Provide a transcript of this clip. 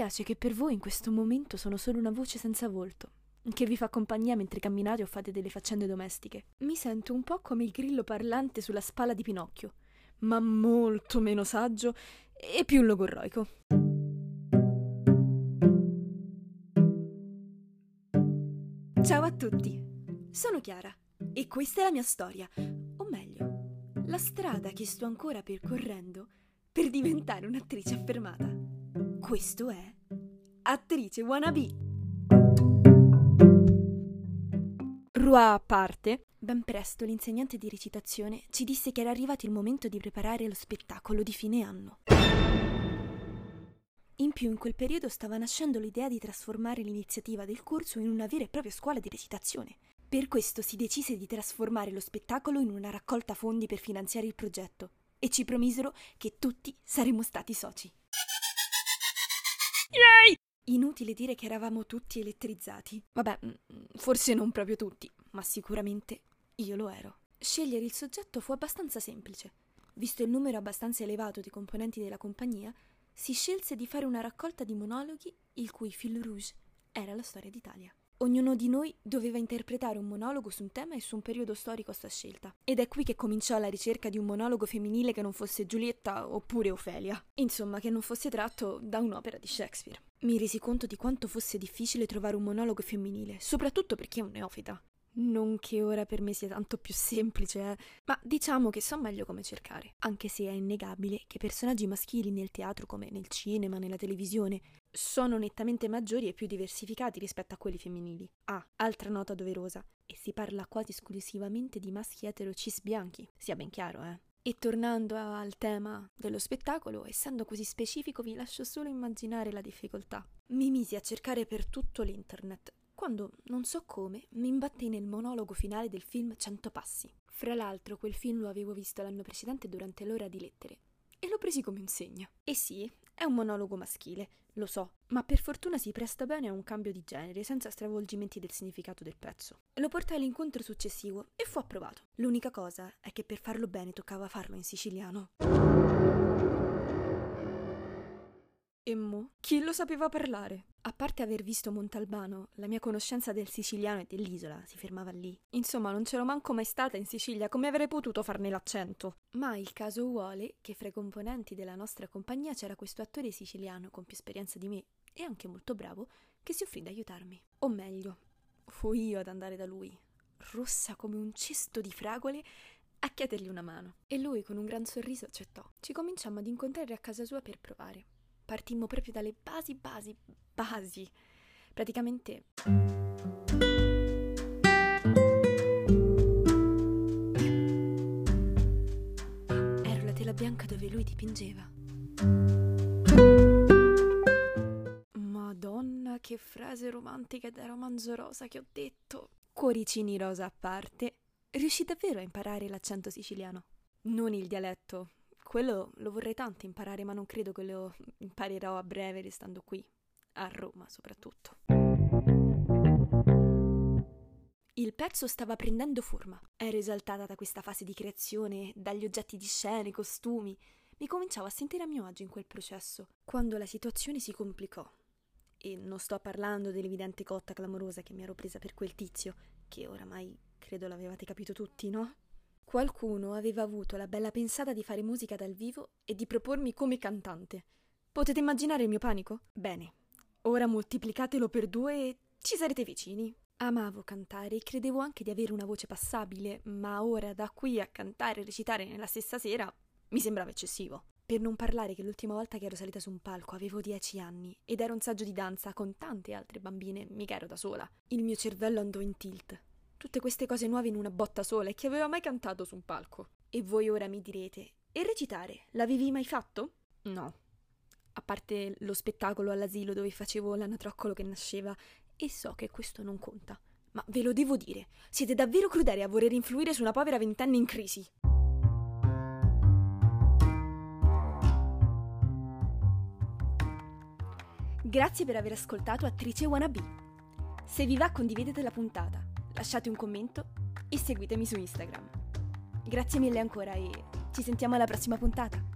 piace che per voi in questo momento sono solo una voce senza volto, che vi fa compagnia mentre camminate o fate delle faccende domestiche. Mi sento un po' come il grillo parlante sulla spalla di Pinocchio, ma molto meno saggio e più logorroico. Ciao a tutti, sono Chiara e questa è la mia storia, o meglio, la strada che sto ancora percorrendo per diventare un'attrice affermata. Questo è Attrice Wannabe. Rua a parte, ben presto l'insegnante di recitazione ci disse che era arrivato il momento di preparare lo spettacolo di fine anno. In più, in quel periodo stava nascendo l'idea di trasformare l'iniziativa del corso in una vera e propria scuola di recitazione. Per questo si decise di trasformare lo spettacolo in una raccolta fondi per finanziare il progetto e ci promisero che tutti saremmo stati soci. Yay! Inutile dire che eravamo tutti elettrizzati. Vabbè, mm, forse non proprio tutti, ma sicuramente io lo ero. Scegliere il soggetto fu abbastanza semplice. Visto il numero abbastanza elevato di componenti della compagnia, si scelse di fare una raccolta di monologhi il cui fil rouge era la storia d'Italia. Ognuno di noi doveva interpretare un monologo su un tema e su un periodo storico a sua scelta. Ed è qui che cominciò la ricerca di un monologo femminile che non fosse Giulietta oppure Ofelia. Insomma, che non fosse tratto da un'opera di Shakespeare. Mi resi conto di quanto fosse difficile trovare un monologo femminile, soprattutto perché è un neofita. Non che ora per me sia tanto più semplice, eh. ma diciamo che so meglio come cercare, anche se è innegabile che personaggi maschili nel teatro come nel cinema, nella televisione, sono nettamente maggiori e più diversificati rispetto a quelli femminili. Ah, altra nota doverosa, e si parla quasi esclusivamente di maschi etero cis bianchi, sia ben chiaro, eh. E tornando al tema dello spettacolo, essendo così specifico vi lascio solo immaginare la difficoltà. Mi misi a cercare per tutto l'internet quando, non so come, mi imbattei nel monologo finale del film Cento Passi. Fra l'altro, quel film lo avevo visto l'anno precedente durante l'ora di lettere e l'ho presi come un segno. E sì, è un monologo maschile, lo so, ma per fortuna si presta bene a un cambio di genere senza stravolgimenti del significato del pezzo. Lo portai all'incontro successivo e fu approvato. L'unica cosa è che per farlo bene toccava farlo in siciliano. E? Chi lo sapeva parlare? A parte aver visto Montalbano, la mia conoscenza del siciliano e dell'isola si fermava lì. Insomma, non c'ero manco mai stata in Sicilia, come avrei potuto farne l'accento? Ma il caso vuole che fra i componenti della nostra compagnia c'era questo attore siciliano con più esperienza di me e anche molto bravo che si offrì ad aiutarmi. O meglio, fui io ad andare da lui, rossa come un cesto di fragole, a chiedergli una mano. E lui con un gran sorriso accettò. Ci cominciammo ad incontrare a casa sua per provare partimmo proprio dalle basi, basi, basi. Praticamente... Ero la tela bianca dove lui dipingeva. Madonna, che frase romantica da romanzo rosa che ho detto. Cuoricini rosa a parte, riuscì davvero a imparare l'accento siciliano. Non il dialetto, quello lo vorrei tanto imparare, ma non credo che lo imparerò a breve restando qui, a Roma soprattutto. Il pezzo stava prendendo forma. Ero esaltata da questa fase di creazione, dagli oggetti di scena, i costumi. Mi cominciavo a sentire a mio agio in quel processo, quando la situazione si complicò. E non sto parlando dell'evidente cotta clamorosa che mi ero presa per quel tizio, che oramai credo l'avevate capito tutti, no? Qualcuno aveva avuto la bella pensata di fare musica dal vivo e di propormi come cantante. Potete immaginare il mio panico? Bene, ora moltiplicatelo per due e ci sarete vicini. Amavo cantare e credevo anche di avere una voce passabile, ma ora da qui a cantare e recitare nella stessa sera mi sembrava eccessivo. Per non parlare che l'ultima volta che ero salita su un palco avevo dieci anni ed ero un saggio di danza con tante altre bambine, mica ero da sola. Il mio cervello andò in tilt Tutte queste cose nuove in una botta sola e chi aveva mai cantato su un palco. E voi ora mi direte, e recitare, l'avevi mai fatto? No. A parte lo spettacolo all'asilo dove facevo l'anatroccolo che nasceva, e so che questo non conta. Ma ve lo devo dire, siete davvero crudeli a voler influire su una povera ventenne in crisi. Grazie per aver ascoltato Attrice Wannabe. Se vi va condividete la puntata lasciate un commento e seguitemi su Instagram. Grazie mille ancora e ci sentiamo alla prossima puntata.